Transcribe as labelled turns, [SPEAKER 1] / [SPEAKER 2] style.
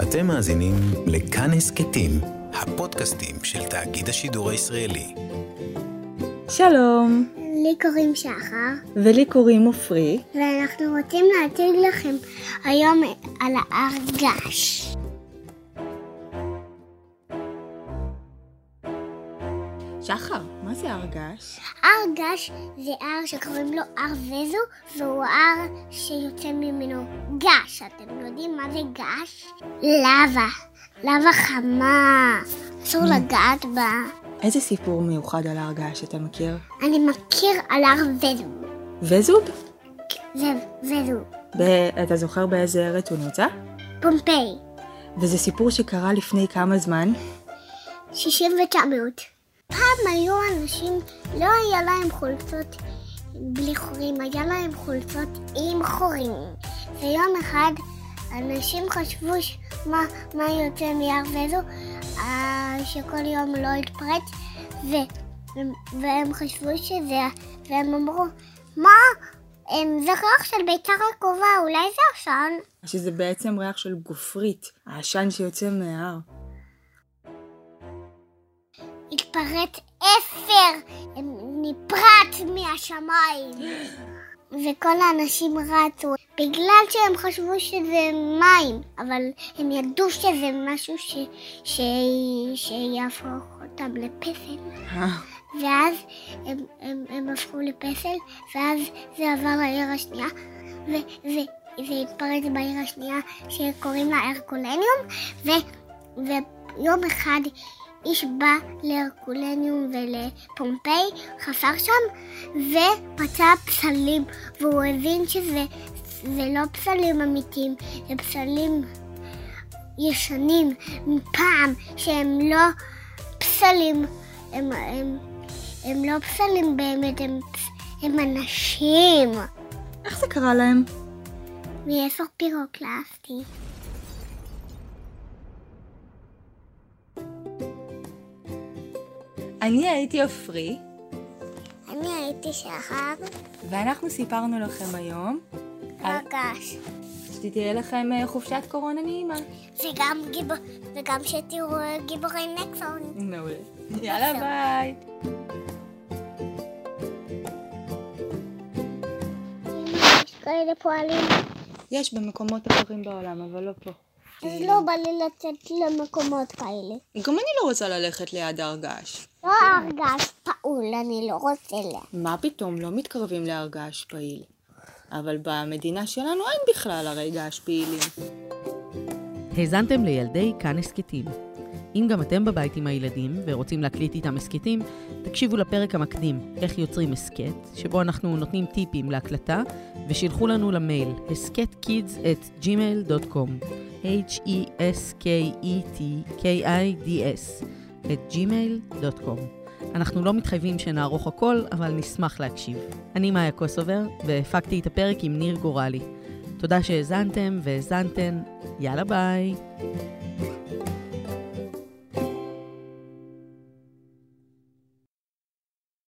[SPEAKER 1] אתם מאזינים לכאן הסכתים, הפודקאסטים של תאגיד השידור הישראלי.
[SPEAKER 2] שלום,
[SPEAKER 3] לי קוראים שחר,
[SPEAKER 2] ולי קוראים עופרי.
[SPEAKER 3] ואנחנו רוצים להציג לכם היום על ההר געש.
[SPEAKER 2] שחר, מה זה הר געש?
[SPEAKER 3] הר געש זה הר שקוראים לו הר וזו, והוא הר שיוצא ממנו געש. אתם יודעים מה זה געש? לבה. לבה חמה. אסור לגעת בה.
[SPEAKER 2] איזה סיפור מיוחד על הר געש אתה מכיר?
[SPEAKER 3] אני מכיר על הר וזו.
[SPEAKER 2] וזוב?
[SPEAKER 3] זה וזו.
[SPEAKER 2] ב- אתה זוכר באיזה ארץ הוא נמצא?
[SPEAKER 3] פומפיי.
[SPEAKER 2] וזה סיפור שקרה לפני כמה זמן?
[SPEAKER 3] 60 ו-900. פעם היו אנשים, לא היה להם חולצות בלי חורים, היה להם חולצות עם חורים. ויום אחד אנשים חשבו ש- מה, מה יוצא מיער וזו, אה, שכל יום לא יתפרץ, ו- והם חשבו שזה, והם אמרו, מה? הם, זה ריח של ביצה רקובה, אולי זה עשן?
[SPEAKER 2] שזה בעצם ריח של גופרית, העשן שיוצא מההר.
[SPEAKER 3] התפרץ אפר, נפרץ מהשמיים. וכל האנשים רצו, בגלל שהם חשבו שזה מים, אבל הם ידעו שזה משהו ש... ש... שיהפוך אותם לפסל.
[SPEAKER 2] אה,
[SPEAKER 3] ואז הם, הם, הם הפכו לפסל, ואז זה עבר לעיר השנייה, ו, וזה התפרץ בעיר השנייה שקוראים לה הרקולניום, ו, ויום אחד איש בא להרקולניום ולפומפיי, חפר שם, ופצע פסלים, והוא הבין שזה זה לא פסלים אמיתיים, זה פסלים ישנים מפעם, שהם לא פסלים, הם, הם, הם לא פסלים באמת, הם, הם אנשים.
[SPEAKER 2] איך זה קרה להם?
[SPEAKER 3] מאיפה פירוקלסטי?
[SPEAKER 2] אני הייתי עופרי,
[SPEAKER 3] אני הייתי שחר,
[SPEAKER 2] ואנחנו סיפרנו לכם היום
[SPEAKER 3] רגש.
[SPEAKER 2] שתהיה לכם אה, חופשת קורונה נעימה.
[SPEAKER 3] וגם, גיבור, וגם שתראו גיבורי נקסון.
[SPEAKER 2] מעולה. יאללה ביי.
[SPEAKER 3] יש כאלה פועלים.
[SPEAKER 2] יש במקומות אחרים בעולם, אבל לא פה.
[SPEAKER 3] אז לא בא לי לצאת למקומות כאלה.
[SPEAKER 2] גם אני לא רוצה ללכת ליד הר געש.
[SPEAKER 3] לא הרגש פעול, אני לא רוצה לה.
[SPEAKER 2] מה פתאום, לא מתקרבים להר געש פעיל. אבל במדינה שלנו אין בכלל הרי געש פעילים.
[SPEAKER 4] האזנתם לילדי כאן הסכתים. אם גם אתם בבית עם הילדים ורוצים להקליט איתם הסכתים, תקשיבו לפרק המקדים, איך יוצרים הסכת, שבו אנחנו נותנים טיפים להקלטה, ושילחו לנו למייל הסכתkids at gmail.com h-e-s-k-e-t-k-i-d-s at gmail.com אנחנו לא מתחייבים שנערוך הכל, אבל נשמח להקשיב. אני מאיה קוסובר, והפקתי את הפרק עם ניר גורלי. תודה שהאזנתם והאזנתן, יאללה ביי.